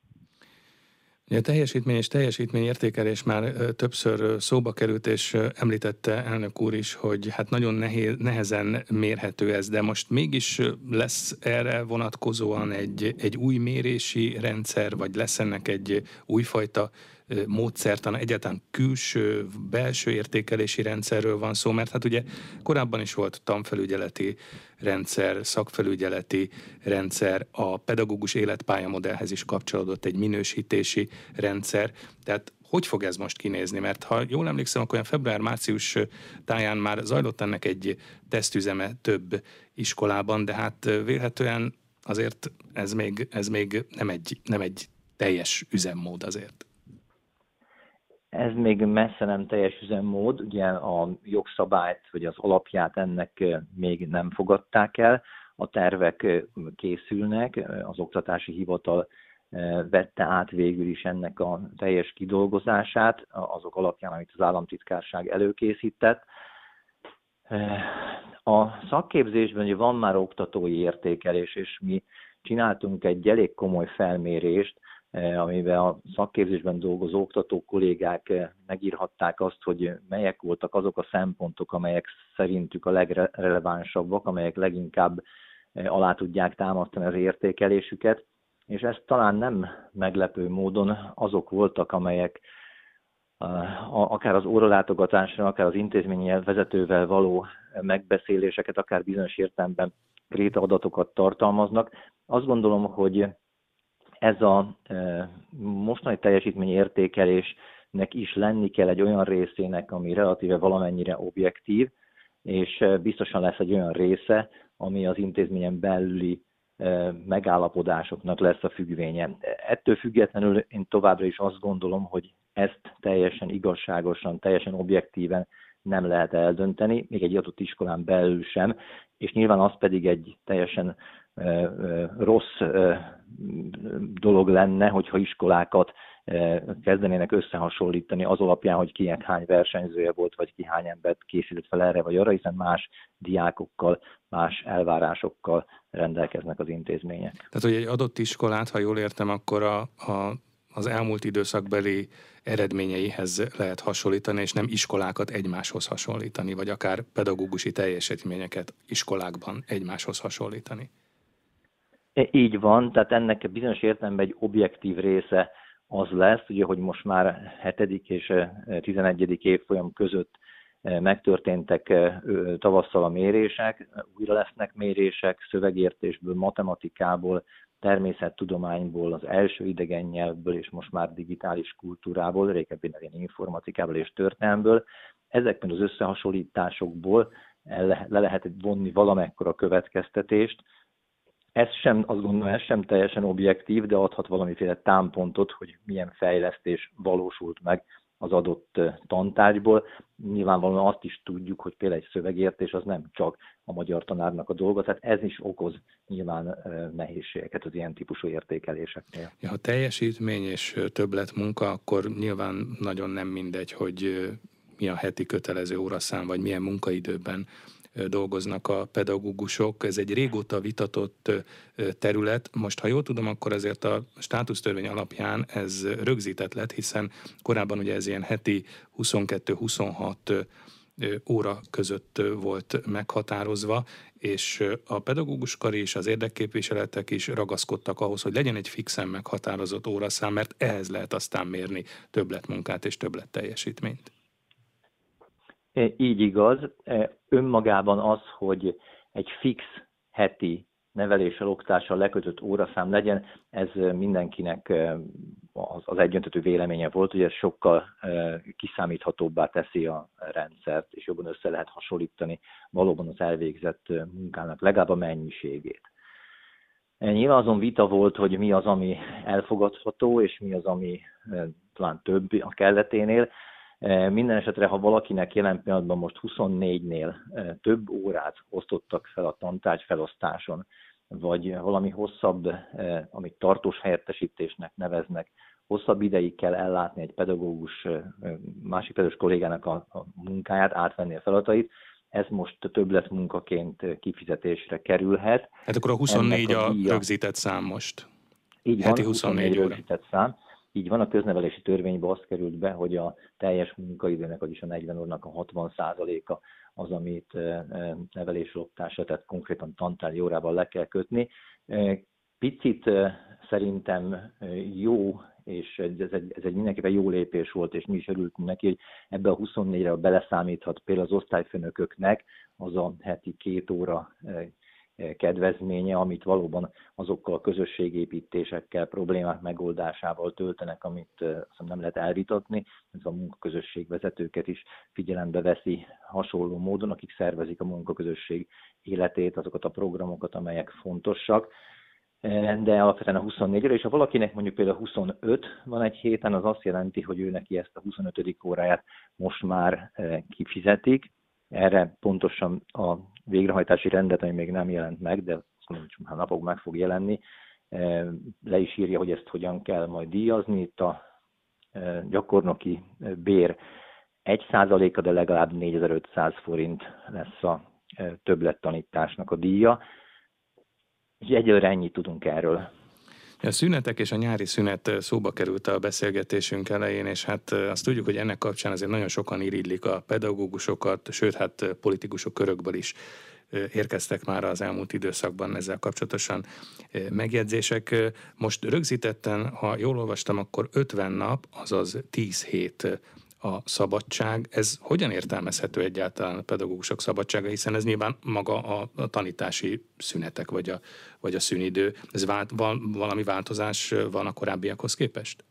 A teljesítmény és teljesítmény értékelés már többször szóba került, és említette elnök úr is, hogy hát nagyon nehéz, nehezen mérhető ez, de most mégis lesz erre vonatkozóan egy, egy új mérési rendszer, vagy lesz ennek egy újfajta módszertan, egyáltalán külső, belső értékelési rendszerről van szó, mert hát ugye korábban is volt tanfelügyeleti rendszer, szakfelügyeleti rendszer, a pedagógus életpályamodellhez is kapcsolódott egy minősítési rendszer, tehát hogy fog ez most kinézni? Mert ha jól emlékszem, akkor olyan február-március táján már zajlott ennek egy tesztüzeme több iskolában, de hát vélhetően azért ez még, ez még nem, egy, nem egy teljes üzemmód azért. Ez még messze nem teljes üzemmód, ugye a jogszabályt, vagy az alapját ennek még nem fogadták el, a tervek készülnek, az oktatási hivatal vette át végül is ennek a teljes kidolgozását, azok alapján, amit az államtitkárság előkészített. A szakképzésben ugye van már oktatói értékelés, és mi csináltunk egy elég komoly felmérést, amiben a szakképzésben dolgozó oktató kollégák megírhatták azt, hogy melyek voltak azok a szempontok, amelyek szerintük a legrelevánsabbak, amelyek leginkább alá tudják támasztani az értékelésüket, és ez talán nem meglepő módon azok voltak, amelyek akár az óralátogatásra, akár az intézményi vezetővel való megbeszéléseket, akár bizonyos értelemben kréta adatokat tartalmaznak. Azt gondolom, hogy ez a mostani teljesítmény értékelésnek is lenni kell egy olyan részének, ami relatíve valamennyire objektív, és biztosan lesz egy olyan része, ami az intézményen belüli megállapodásoknak lesz a függvénye. Ettől függetlenül én továbbra is azt gondolom, hogy ezt teljesen igazságosan, teljesen objektíven nem lehet eldönteni, még egy adott iskolán belül sem, és nyilván az pedig egy teljesen rossz dolog lenne, hogyha iskolákat kezdenének összehasonlítani az alapján, hogy kinek hány versenyzője volt, vagy ki hány embert készített fel erre vagy arra, hiszen más diákokkal, más elvárásokkal rendelkeznek az intézmények. Tehát, hogy egy adott iskolát, ha jól értem, akkor a, a, az elmúlt időszakbeli eredményeihez lehet hasonlítani, és nem iskolákat egymáshoz hasonlítani, vagy akár pedagógusi teljesítményeket iskolákban egymáshoz hasonlítani. E, így van, tehát ennek bizonyos értelemben egy objektív része az lesz, ugye, hogy most már 7. és 11. E, évfolyam között e, megtörténtek tavasszal a mérések, újra lesznek mérések szövegértésből, matematikából, természettudományból, az első idegen nyelvből, és most már digitális kultúrából, régebbi nevén informatikából és történelmből. Ezekben az összehasonlításokból le lehet vonni valamekkora következtetést, ez sem, azt gondolom, ez sem teljesen objektív, de adhat valamiféle támpontot, hogy milyen fejlesztés valósult meg az adott tantárgyból. Nyilvánvalóan azt is tudjuk, hogy például egy szövegértés az nem csak a magyar tanárnak a dolga, tehát ez is okoz nyilván nehézségeket az ilyen típusú értékeléseknél. Ja, ha teljesítmény és többlet munka, akkor nyilván nagyon nem mindegy, hogy mi a heti kötelező óraszám, vagy milyen munkaidőben dolgoznak a pedagógusok. Ez egy régóta vitatott terület. Most, ha jól tudom, akkor azért a státusztörvény alapján ez rögzített lett, hiszen korábban ugye ez ilyen heti 22-26 óra között volt meghatározva, és a pedagógus kar és az érdekképviseletek is ragaszkodtak ahhoz, hogy legyen egy fixen meghatározott óraszám, mert ehhez lehet aztán mérni többletmunkát és többletteljesítményt. E, így igaz. E, önmagában az, hogy egy fix heti neveléssel, oktással lekötött óraszám legyen, ez mindenkinek e, az, az egyöntető véleménye volt, hogy ez sokkal kiszámíthatóbbá teszi a rendszert, és jobban össze lehet hasonlítani valóban az elvégzett munkának legalább a mennyiségét. Nyilván azon vita volt, hogy mi az, ami elfogadható, és mi az, ami talán több a kelleténél. E, minden esetre, ha valakinek jelen pillanatban most 24-nél e, több órát osztottak fel a tantárgy felosztáson, vagy valami hosszabb, e, amit tartós helyettesítésnek neveznek, hosszabb ideig kell ellátni egy pedagógus, másik pedagógus kollégának a, a munkáját, átvenni a feladatait, ez most többlet munkaként kifizetésre kerülhet. Hát akkor a 24 a, a rögzített szám most. Így Heti van, 24, 24 rögzített szám. Így van, a köznevelési törvénybe az került be, hogy a teljes munkaidőnek, vagyis a 40 órának a 60 a az, amit nevelés oktása, tehát konkrétan tantárgyi órával le kell kötni. Picit szerintem jó, és ez egy, ez egy mindenképpen jó lépés volt, és mi is örültünk neki, hogy ebbe a 24-re beleszámíthat például az osztályfőnököknek az a heti két óra kedvezménye, amit valóban azokkal a közösségépítésekkel, problémák megoldásával töltenek, amit nem lehet elvitatni. Ez a munkaközösség vezetőket is figyelembe veszi hasonló módon, akik szervezik a munkaközösség életét, azokat a programokat, amelyek fontosak. de alapvetően a 24-re, és ha valakinek mondjuk például 25 van egy héten, az azt jelenti, hogy ő neki ezt a 25. óráját most már kifizetik. Erre pontosan a végrehajtási rendet, ami még nem jelent meg, de már napok meg fog jelenni, le is írja, hogy ezt hogyan kell majd díjazni. Itt a gyakornoki bér 1 százaléka, de legalább 4500 forint lesz a többlettanításnak a díja. Úgyhogy egyelőre ennyit tudunk erről. A szünetek és a nyári szünet szóba került a beszélgetésünk elején, és hát azt tudjuk, hogy ennek kapcsán azért nagyon sokan iriglik a pedagógusokat, sőt, hát politikusok körökből is érkeztek már az elmúlt időszakban ezzel kapcsolatosan megjegyzések. Most rögzítetten, ha jól olvastam, akkor 50 nap, azaz 10 hét a szabadság. Ez hogyan értelmezhető egyáltalán a pedagógusok szabadsága, hiszen ez nyilván maga a, a tanítási szünetek, vagy a, vagy a szünidő. Ez vált, val, valami változás van a korábbiakhoz képest?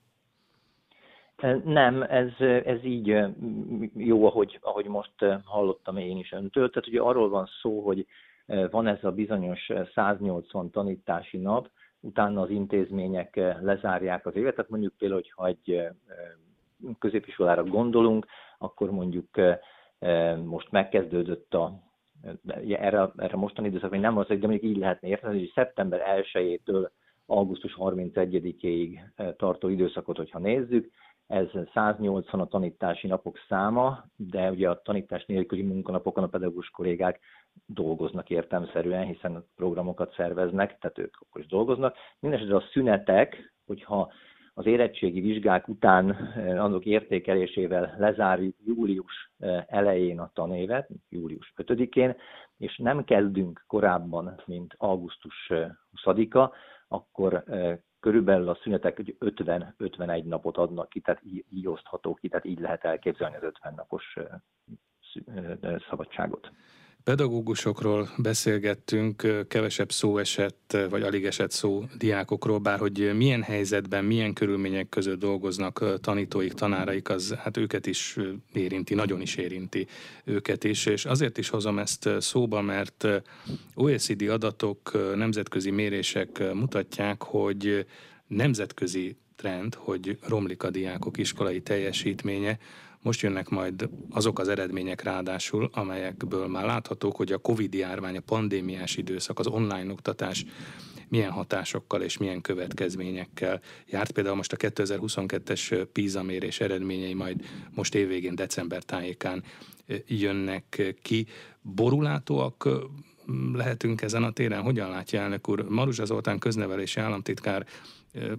Nem, ez, ez így jó, ahogy, ahogy most hallottam én is öntől. Tehát ugye arról van szó, hogy van ez a bizonyos 180 tanítási nap, utána az intézmények lezárják az évet, tehát mondjuk például, hogyha egy középiskolára gondolunk, akkor mondjuk most megkezdődött a erre, erre mostani időszak még nem az, de mondjuk így lehetne érteni, hogy szeptember 1-től augusztus 31-ig tartó időszakot, hogyha nézzük, ez 180 a tanítási napok száma, de ugye a tanítás nélküli munkanapokon a pedagógus kollégák dolgoznak értelmszerűen, hiszen programokat szerveznek, tehát ők akkor is dolgoznak. Mindenesetre a szünetek, hogyha az érettségi vizsgák után eh, azok értékelésével lezárjuk július eh, elején a tanévet, július 5-én, és nem kezdünk korábban, mint augusztus 20-a, eh, akkor körülbelül a szünetek 50-51 napot adnak ki, tehát így, így osztható ki, tehát így lehet elképzelni az 50 napos szabadságot. Pedagógusokról beszélgettünk, kevesebb szó esett, vagy alig esett szó diákokról, bár hogy milyen helyzetben, milyen körülmények között dolgoznak tanítóik, tanáraik, az hát őket is érinti, nagyon is érinti őket is, és azért is hozom ezt szóba, mert OECD adatok, nemzetközi mérések mutatják, hogy nemzetközi trend, hogy romlik a diákok iskolai teljesítménye, most jönnek majd azok az eredmények ráadásul, amelyekből már láthatók, hogy a Covid járvány, a pandémiás időszak, az online oktatás milyen hatásokkal és milyen következményekkel járt. Például most a 2022-es PISA mérés eredményei majd most évvégén, december tájékán jönnek ki. Borulátóak lehetünk ezen a téren? Hogyan látja elnök úr? Maruzsa Zoltán köznevelési államtitkár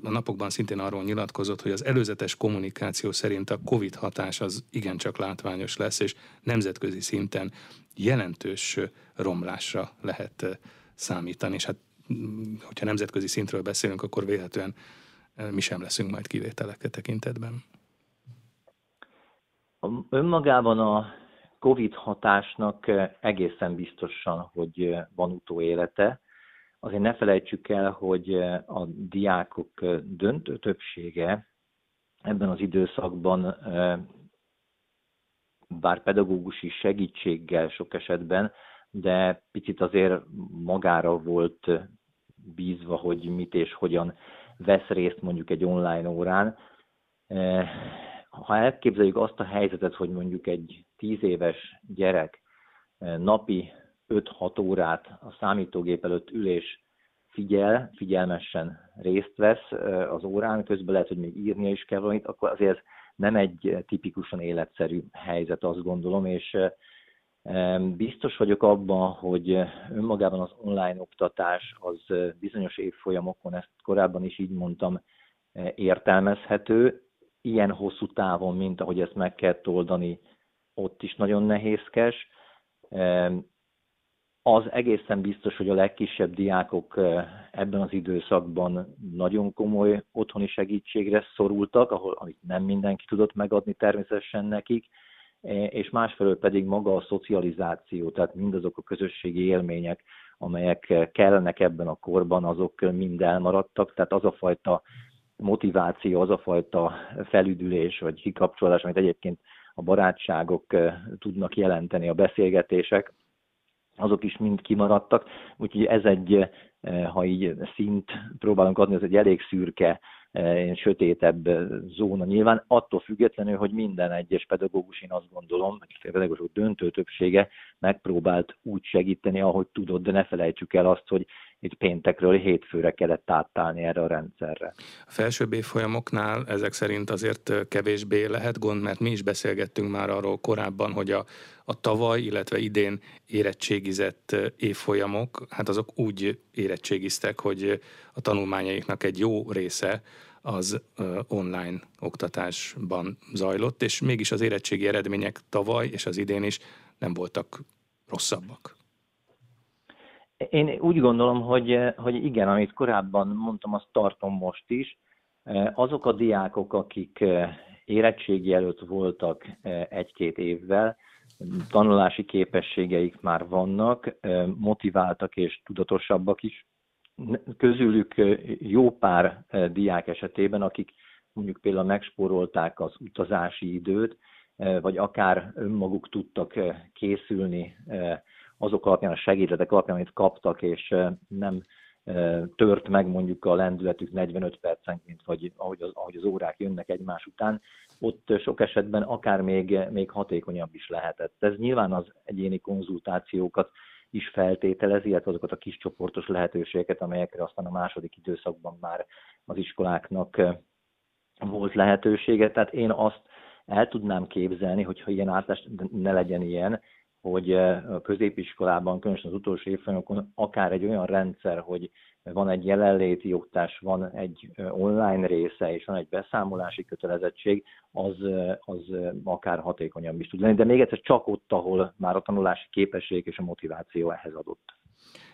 a napokban szintén arról nyilatkozott, hogy az előzetes kommunikáció szerint a COVID hatás az igencsak látványos lesz, és nemzetközi szinten jelentős romlásra lehet számítani, és hát hogyha nemzetközi szintről beszélünk, akkor véletlenül mi sem leszünk majd kivételek tekintetben. Önmagában a COVID hatásnak egészen biztosan, hogy van utóélete, Azért ne felejtsük el, hogy eh, a diákok eh, döntő többsége ebben az időszakban eh, bár pedagógusi segítséggel sok esetben, de picit azért magára volt bízva, hogy mit és hogyan vesz részt mondjuk egy online órán. Ha elképzeljük azt a helyzetet, hogy mondjuk egy tíz éves gyerek napi 5-6 órát a számítógép előtt ülés figyel, figyelmesen részt vesz az órán, közben lehet, hogy még írnia is kell valamit, akkor azért ez nem egy tipikusan életszerű helyzet, azt gondolom, és biztos vagyok abban, hogy önmagában az online oktatás az bizonyos évfolyamokon, ezt korábban is így mondtam, értelmezhető, ilyen hosszú távon, mint ahogy ezt meg kell oldani, ott is nagyon nehézkes az egészen biztos, hogy a legkisebb diákok ebben az időszakban nagyon komoly otthoni segítségre szorultak, ahol amit nem mindenki tudott megadni természetesen nekik, és másfelől pedig maga a szocializáció, tehát mindazok a közösségi élmények, amelyek kellenek ebben a korban, azok mind elmaradtak, tehát az a fajta motiváció, az a fajta felüdülés vagy kikapcsolás, amit egyébként a barátságok tudnak jelenteni, a beszélgetések, azok is mind kimaradtak, úgyhogy ez egy ha így szint próbálunk adni, az egy elég szürke Eh, sötétebb eh, zóna nyilván, attól függetlenül, hogy minden egyes pedagógus, én azt gondolom, hogy a pedagógusok döntő többsége megpróbált úgy segíteni, ahogy tudott, de ne felejtsük el azt, hogy itt péntekről hétfőre kellett átállni erre a rendszerre. A felsőbb évfolyamoknál ezek szerint azért kevésbé lehet gond, mert mi is beszélgettünk már arról korábban, hogy a, a tavaly, illetve idén érettségizett évfolyamok, hát azok úgy érettségiztek, hogy a tanulmányaiknak egy jó része az online oktatásban zajlott, és mégis az érettségi eredmények tavaly és az idén is nem voltak rosszabbak. Én úgy gondolom, hogy, hogy igen, amit korábban mondtam, azt tartom most is. Azok a diákok, akik érettségi előtt voltak egy-két évvel, tanulási képességeik már vannak, motiváltak és tudatosabbak is. Közülük jó pár diák esetében, akik mondjuk például megspórolták az utazási időt, vagy akár önmaguk tudtak készülni azok alapján, a segédletek alapján, amit kaptak, és nem tört meg mondjuk a lendületük 45 percenként, vagy ahogy az, ahogy az órák jönnek egymás után, ott sok esetben akár még, még hatékonyabb is lehetett. Ez nyilván az egyéni konzultációkat is feltételezi, illetve azokat a kis csoportos lehetőségeket, amelyekre aztán a második időszakban már az iskoláknak volt lehetősége. Tehát én azt el tudnám képzelni, hogyha ilyen átlás ne legyen ilyen, hogy a középiskolában, különösen az utolsó évfolyamokon akár egy olyan rendszer, hogy van egy jelenléti oktatás, van egy online része, és van egy beszámolási kötelezettség, az, az akár hatékonyabb is tud lenni. De még egyszer csak ott, ahol már a tanulási képesség és a motiváció ehhez adott.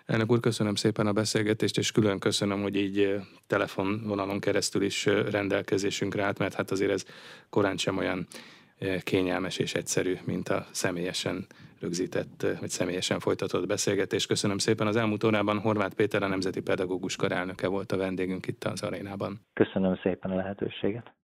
Elnök úr, köszönöm szépen a beszélgetést, és külön köszönöm, hogy így telefonvonalon keresztül is rendelkezésünkre állt, mert hát azért ez korán sem olyan kényelmes és egyszerű, mint a személyesen rögzített, vagy személyesen folytatott beszélgetés. Köszönöm szépen. Az elmúlt órában Horváth Péter, a Nemzeti Pedagógus Kar elnöke volt a vendégünk itt az arénában. Köszönöm szépen a lehetőséget.